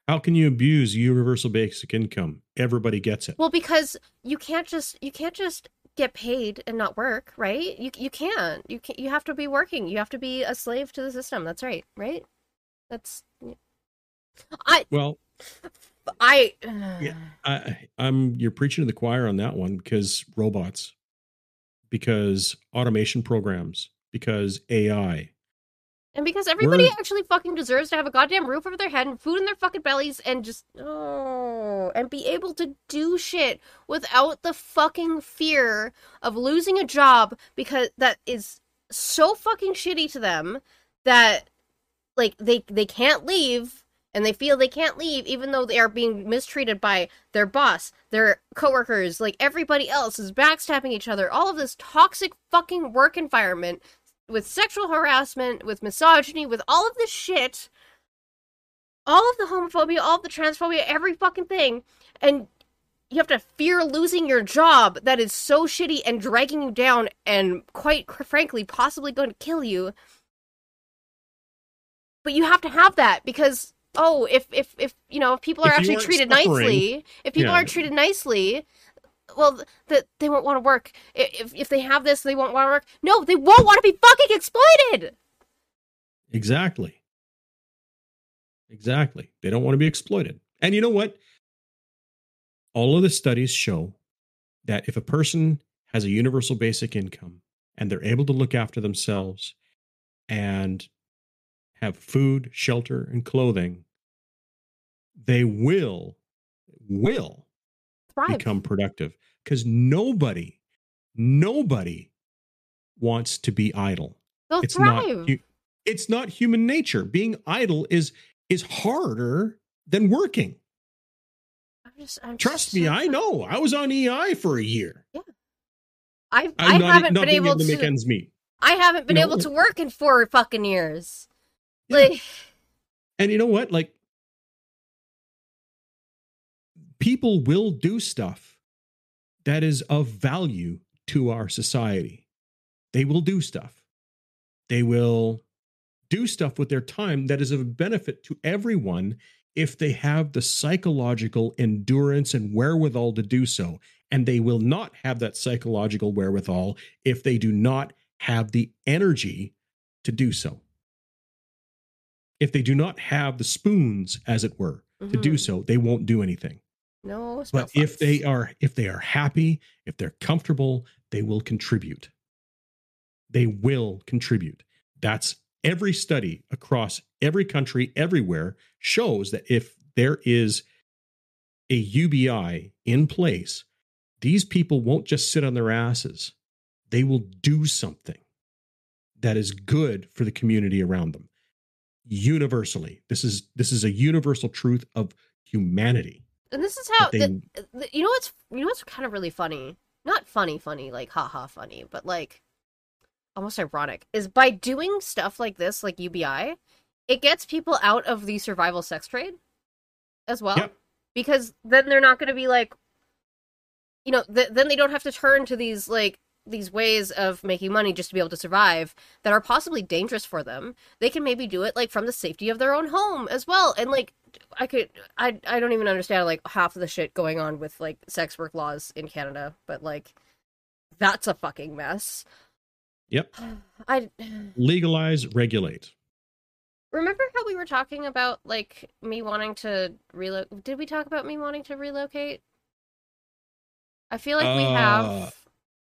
How can you abuse universal basic income? Everybody gets it. Well, because you can't just you can't just get paid and not work, right? You you can't. You can you have to be working. You have to be a slave to the system. That's right, right? That's I Well, I Yeah. I, I'm you're preaching to the choir on that one because robots, because automation programs, because AI. And because everybody We're- actually fucking deserves to have a goddamn roof over their head and food in their fucking bellies and just oh and be able to do shit without the fucking fear of losing a job because that is so fucking shitty to them that like they they can't leave and they feel they can't leave even though they are being mistreated by their boss, their coworkers, like everybody else is backstabbing each other. All of this toxic fucking work environment with sexual harassment, with misogyny, with all of this shit, all of the homophobia, all of the transphobia, every fucking thing, and you have to fear losing your job that is so shitty and dragging you down and quite frankly possibly going to kill you. But you have to have that because oh, if if if you know, if people are If actually treated nicely, if people Yeah. are treated nicely, well, that they won't want to work. If if they have this, they won't want to work. No, they won't want to be fucking exploited. Exactly. Exactly. They don't want to be exploited. And you know what? All of the studies show that if a person has a universal basic income and they're able to look after themselves and have food, shelter, and clothing, they will, will Thrive. become productive because nobody, nobody wants to be idle. They'll it's thrive. not it's not human nature. Being idle is is harder than working. I'm just, I'm trust just me so i know. I was on ei for a year. I've, i'm I not, haven't not been able able to make ends meet. I haven't been you able to work in four fucking years. Yeah. Like, and you know what? Like people will do stuff that is of value to our society they will do stuff they will do stuff with their time that is of benefit to everyone if they have the psychological endurance and wherewithal to do so. And they will not have that psychological wherewithal if they do not have the energy to do so. If they do not have the spoons, as it were, to do mhm. so, they won't do anything. No. But if they are if they are happy, if they're comfortable, they will contribute. They will contribute. That's every study across every country everywhere shows that if there is a UBI in place, these people won't just sit on their asses. They will do something that is good for the community around them. Universally. This is this is a universal truth of humanity. And this is how the- you know what's you know what's kind of really funny. Not funny, funny like haha funny, but like almost ironic is by doing stuff like this, like UBI, it gets people out of the survival sex trade as well. Yep. Because then they're not going to be like, you know, th- then they don't have to turn to these like these ways of making money just to be able to survive that are possibly dangerous for them. They can maybe do it like from the safety of their own home as well. And like I could I I don't even understand like half of the shit going on with like sex work laws in Canada, but like that's a fucking mess. Yep. I Legalize, regulate. remember how we were talking about like me wanting to relocate. Did we talk about me wanting to relocate? I feel like we Uh, have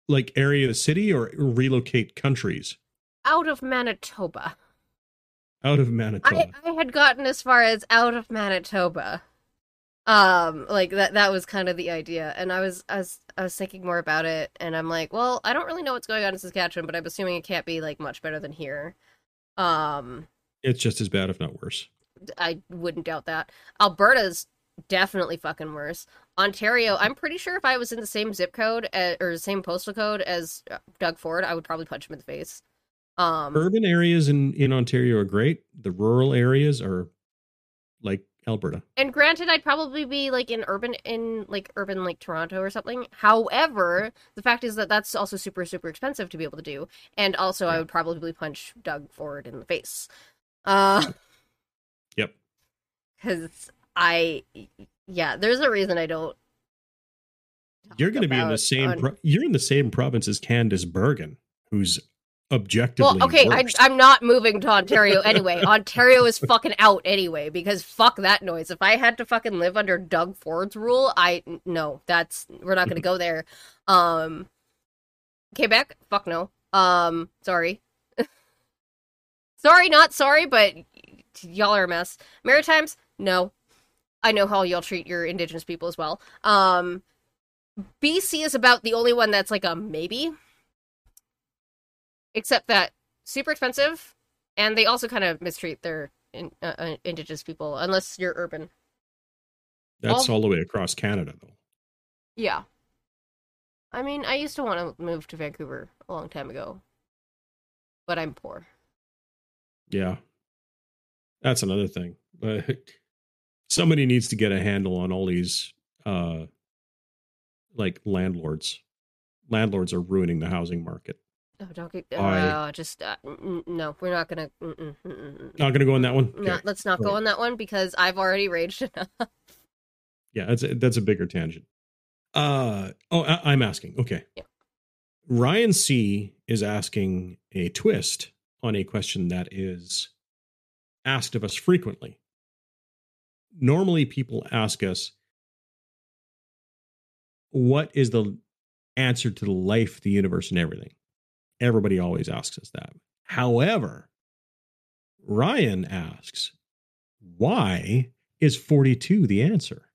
Like area of the city or relocate countries out of Manitoba. out of Manitoba. I, I had gotten as far as out of Manitoba. Um, like that that was kind of the idea. And I was I was I was thinking more about it and I'm like, well, I don't really know what's going on in Saskatchewan, but I'm assuming it can't be like much better than here. Um it's just as bad, if not worse. I wouldn't doubt that. Alberta's definitely fucking worse. Ontario, I'm pretty sure if I was in the same zip code uh or the same postal code as uh, Doug Ford, I would probably punch him in the face. Um, Urban areas in in Ontario are great. The rural areas are like Alberta. and granted, I'd probably be like in urban, in like urban, like Toronto or something. However, the fact is that that's also super, super expensive to be able to do, and also I would probably punch Doug Ford in the face. Uh, Yep. because I, yeah, there's a reason I don't. You're going to be in the same. on- Pro- you're in the same province as Candice Bergen, who's objectively Well, okay, I, i'm not moving to Ontario anyway. Ontario is fucking out anyway because fuck that noise. If I had to fucking live under Doug Ford's rule, I no, that's we're not gonna go there. Um, Quebec, fuck no. Um, sorry, sorry, not sorry, but y'all are a mess. Maritimes, no. I know how y'all treat your Indigenous people as well. Um, BC is about the only one that's like a maybe except that super expensive, and they also kind of mistreat their in, uh, uh, indigenous people unless you're urban. That's all- all the way across Canada, though. Yeah. I mean, I used to want to move to Vancouver a long time ago, but I'm poor. Yeah, that's another thing. Somebody needs to get a handle on all these, uh, like landlords. Landlords are ruining the housing market. Oh, don't get. I- Uh, just uh, no. We're not gonna. Mm-mm, mm-mm. Not going to go on that one. No, Okay. let's not go on that one because I've already raged enough. Yeah, that's a, that's a bigger tangent. Uh oh, I, I'm asking. Okay. Yeah. Ryan C is asking a twist on a question that is asked of us frequently. Normally, people ask us, "What is the answer to the life, the universe, and everything?" Everybody always asks us that. However, Ryan asks, "Why is 42 the answer?"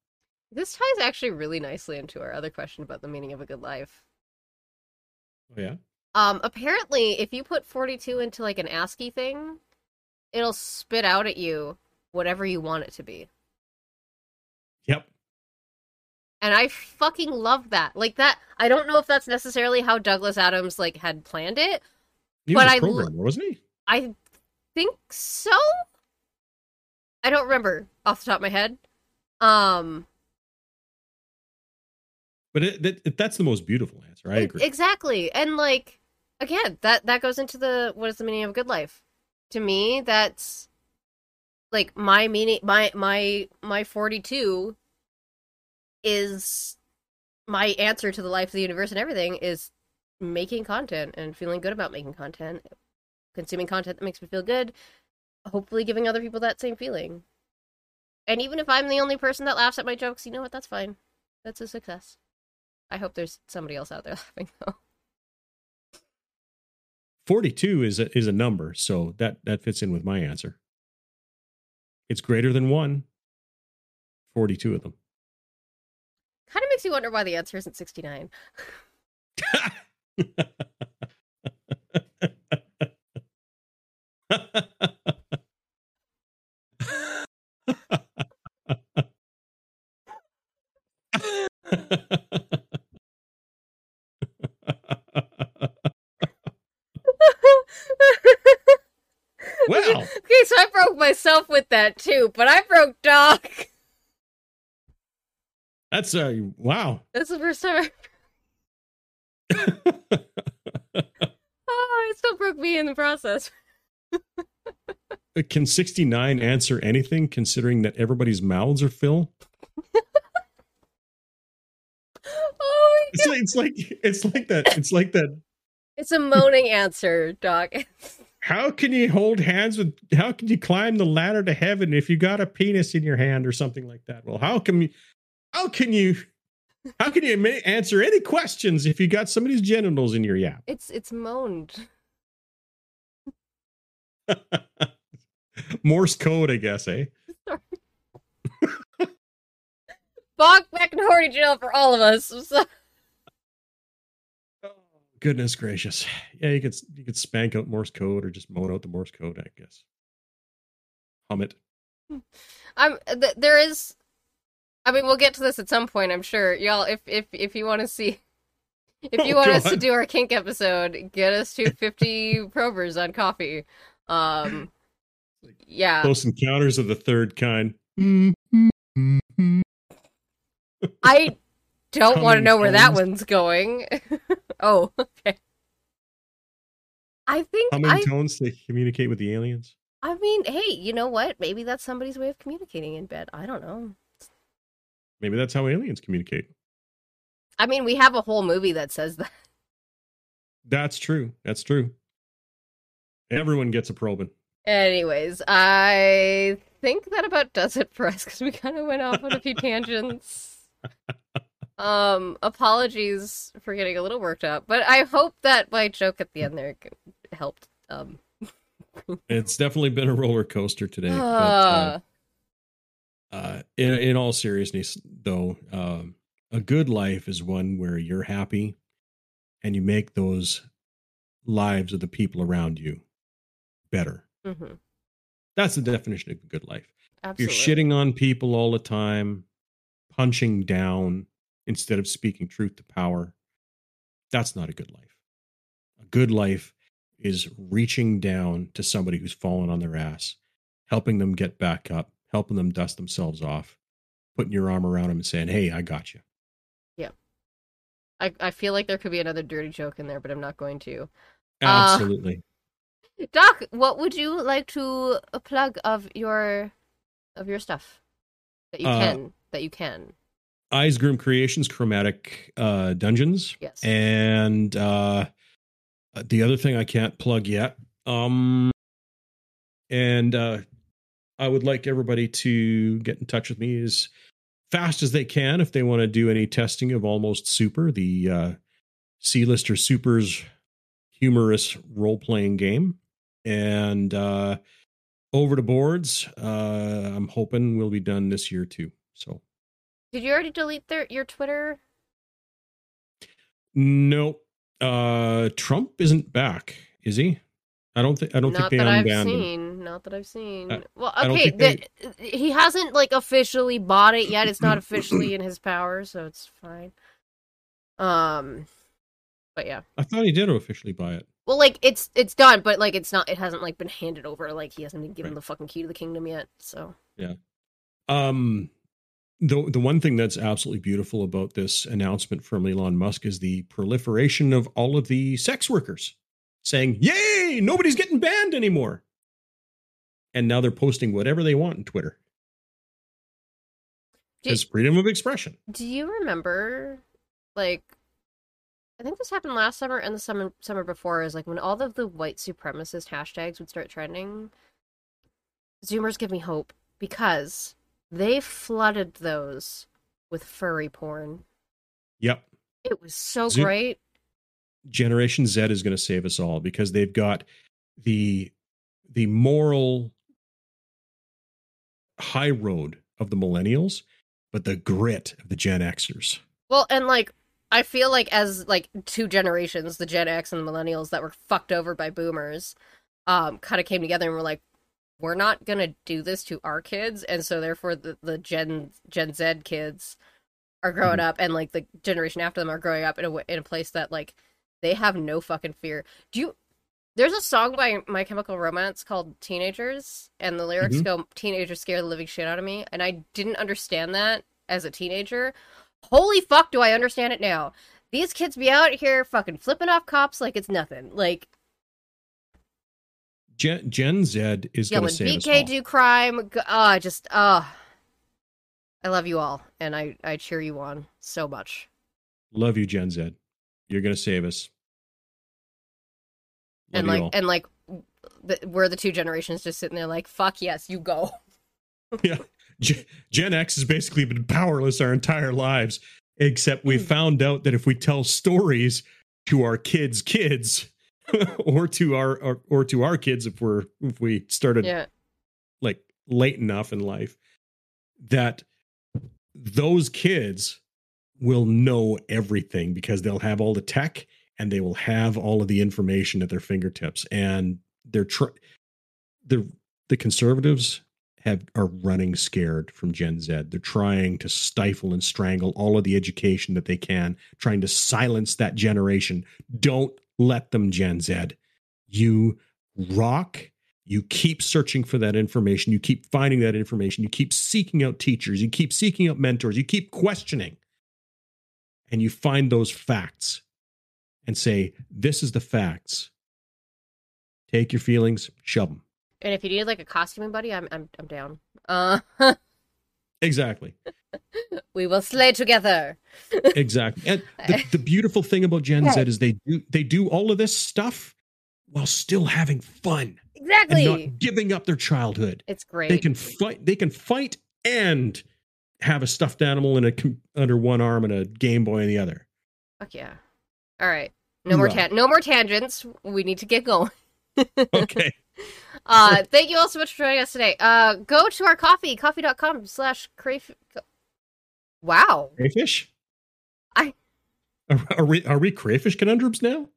This ties actually really nicely into our other question about the meaning of a good life. Oh yeah. Um, apparently, if you put 42 into like an ASCII thing, it'll spit out at you whatever you want it to be. And I fucking love that. Like that, I don't know if that's necessarily how Douglas Adams like had planned it. He But was I programmer, wasn't he? I think so. I don't remember off the top of my head. Um, But it, that, that's the most beautiful answer. I agree. Exactly. And like again, that that goes into the what is the meaning of a good life? To me, that's like my meaning my my my 42 is my answer to the life of the universe and everything is making content and feeling good about making content, consuming content that makes me feel good, hopefully giving other people that same feeling. And even if I'm the only person that laughs at my jokes, you know what? That's fine. That's a success. I hope there's somebody else out there laughing though. 42 is a, is a number, so that that fits in with my answer. It's greater than 1. 42 of them. Kind of makes you wonder why the answer isn't 69. well, okay, so I broke myself with that too, but I broke Doc. That's uh wow. That's the first time. I... Oh, it still broke me in the process. Can 69 answer anything considering that everybody's mouths are full? Oh my It's like it's like it's like that it's like that It's a moaning answer, Doc. how can you hold hands with how can you climb the ladder to heaven if you got a penis in your hand or something like that well how can you how can you how can you answer any questions if you got somebody's genitals in your yap? It's it's moaned. morse code i guess eh? Bog back in Horty jail for all of us. So- goodness gracious. Yeah you could you could spank out morse code or just moan out the morse code i guess. Hum it. I'm th- there is I mean we'll get to this at some point, I'm sure. Y'all if if if you want to see If you Oh, want us to do our kink episode, get us to 50 probers on Ko-fi. Um, yeah, Close encounters of the third kind. I don't want to know where that one's going. oh, okay. I think Humming I. tones to communicate with the aliens. I mean, hey, you know what? Maybe that's somebody's way of communicating in bed. I don't know. Maybe that's how aliens communicate. I mean, we have a whole movie that says that. That's true. That's true. Everyone gets a probing. Anyways, I think that about does it for us because we kind of went off on a few tangents. Um, apologies for getting a little worked up, but I hope that my joke at the end there helped. Um, It's definitely been a roller coaster today. but, uh, uh, in in all seriousness, though, um, a good life is one where you're happy and you make those lives of the people around you better. mhm, That's the definition of a good life. If absolutely. you're shitting on people all the time, punching down instead of speaking truth to power, that's not a good life. A good life is reaching down to somebody who's fallen on their ass, helping them get back up, helping them dust themselves off, putting your arm around them and saying, Hey, I got you. Yeah, I, I feel like there could be another dirty joke in there, but I'm not going to. Uh, Absolutely. Doc, what would you like to uh, plug of your of your stuff that you Uh, can that you can? Eyes Groom Creations, Chromatic uh, Dungeons. Yes. And uh, the other thing I can't plug yet. Um, and uh, I would like everybody to get in touch with me as fast as they can if they want to do any testing of Almost Super, the uh, C-lister Super's humorous role playing game. And uh, over to boards, uh, I'm hoping we'll be done this year too. So Did you already delete their your Twitter? No, uh, Trump isn't back, is he? I don't think. I don't not think they that I've unbanned him. seen. Not that I've seen. I- well, okay, the, he hasn't like officially bought it yet. It's not officially in his power, so it's fine. Um, but yeah. I thought he did officially buy it. Well, like it's it's done, but like it's not. It hasn't like been handed over. Like he hasn't been given Right. the fucking key to the kingdom yet. So yeah. Um, the the one thing that's absolutely beautiful about this announcement from Elon Musk is the proliferation of all of the sex workers saying, "Yay! Nobody's getting banned anymore." And now they're posting whatever they want on Twitter. It's freedom of expression. Do you remember, like, I think this happened last summer and the summer summer before is like when all of the white supremacist hashtags would start trending. Zoomers give me hope because they flooded those with furry porn. Yep. It was so Zoom- great. Generation Z is going to save us all because they've got the the moral high road of the millennials, but the grit of the Gen Xers. Well, and like I feel like as like two generations, the Gen X and the millennials that were fucked over by boomers, um, kind of came together and were like, we're not gonna do this to our kids, and so therefore the the Gen Gen Z kids are growing Mhm. up, and like the generation after them are growing up in a in a place that like they have no fucking fear. Do you? There's a song by My Chemical Romance called "Teenagers," and the lyrics Mhm. go, "Teenagers scare the living shit out of me," and I didn't understand that as a teenager. Holy fuck, do I understand it now? These kids be out here fucking flipping off cops like it's nothing. Like Gen, Gen Z is yeah, going to save BK do crime, ah, just ah. I love you all, and I I cheer you on so much. Love you, Gen Z. You're going to save us. Love and like and like we're the two generations just sitting there like fuck yes, you go. yeah. Gen, Gen X has basically been powerless our entire lives, except we Hmm. found out that if we tell stories to our kids' kids, or to our or, or to our kids, if we're if we started Yeah, like late enough in life, that those kids will know everything because they'll have all the tech and they will have all of the information at their fingertips and they're tr- the the conservatives have are running scared from Gen Z. They're trying to stifle and strangle all of the education that they can, trying to silence that generation. Don't let them, Gen Z. You rock. You keep searching for that information. You keep finding that information. You keep seeking out teachers. You keep seeking out mentors. You keep questioning. And you find those facts and say, This is the facts. Take your feelings, shove them. And if you need like a costuming buddy, I'm I'm I'm down. Uh, Exactly. we will slay together. Exactly. And the, the beautiful thing about Gen Z is they do they do all of this stuff while still having fun Exactly. not giving up their childhood. it's great. They can fight. They can fight and have a stuffed animal in a under one arm and a Game Boy in the other. Fuck yeah. All right. No more tan- no more tangents. We need to get going. Okay. Uh, thank you all so much for joining us today. Uh, go to our Ko-fi, Ko-fi.com slash crave. Wow. Crayfish. I- are, are we are we crayfish conundrums now?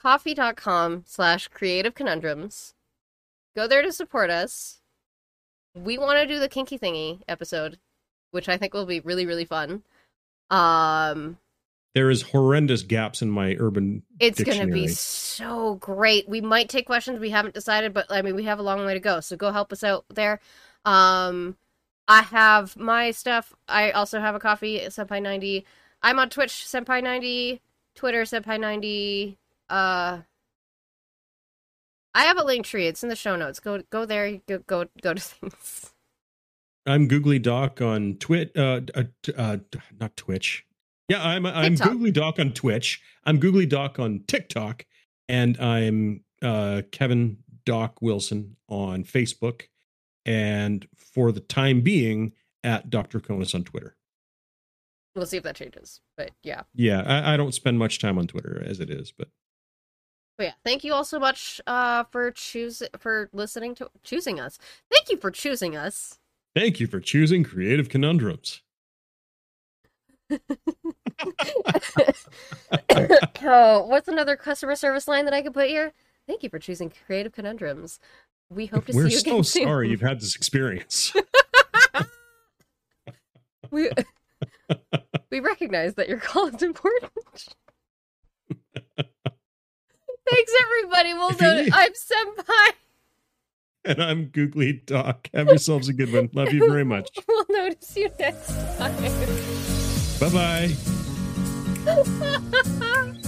Ko-fi.com slash creative conundrums. Go there to support us. We want to do the kinky thingy episode, which I think will be really, really fun. Um, There is horrendous gaps in my urban. It's going to be so great. We might take questions. We haven't decided, but I mean, we have a long way to go. So go help us out there. Um, I have my stuff. I also have a Ko-fi, Senpai90. I'm on Twitch, Senpai90, Twitter, Senpai90. Uh, I have a link tree. It's in the show notes. Go go there. Go go go to things. I'm Googly Doc on Twit. Uh, uh, uh, not Twitch. Yeah, I'm I'm TikTok. Googly Doc on Twitch. I'm Googly Doc on TikTok, and I'm uh, Kevin Doc Wilson on Facebook, and for the time being, at Dr. Conus on Twitter. We'll see if that changes. But yeah. Yeah, I, I don't spend much time on Twitter as it is, but But yeah, thank you all so much uh for choose for listening to choosing us. Thank you for choosing us. thank you for choosing Creative Conundrums. oh, what's another customer service line that I could put here? Thank you for choosing Creative Conundrums. We hope to We're see you so again soon. We're so sorry you've had this experience. We we recognize that your call is important. Thanks, everybody. We'll know. I'm Senpai. and I'm Googly Doc. Have yourselves a good one. Love you very much. We'll notice you next time. Bye. Bye.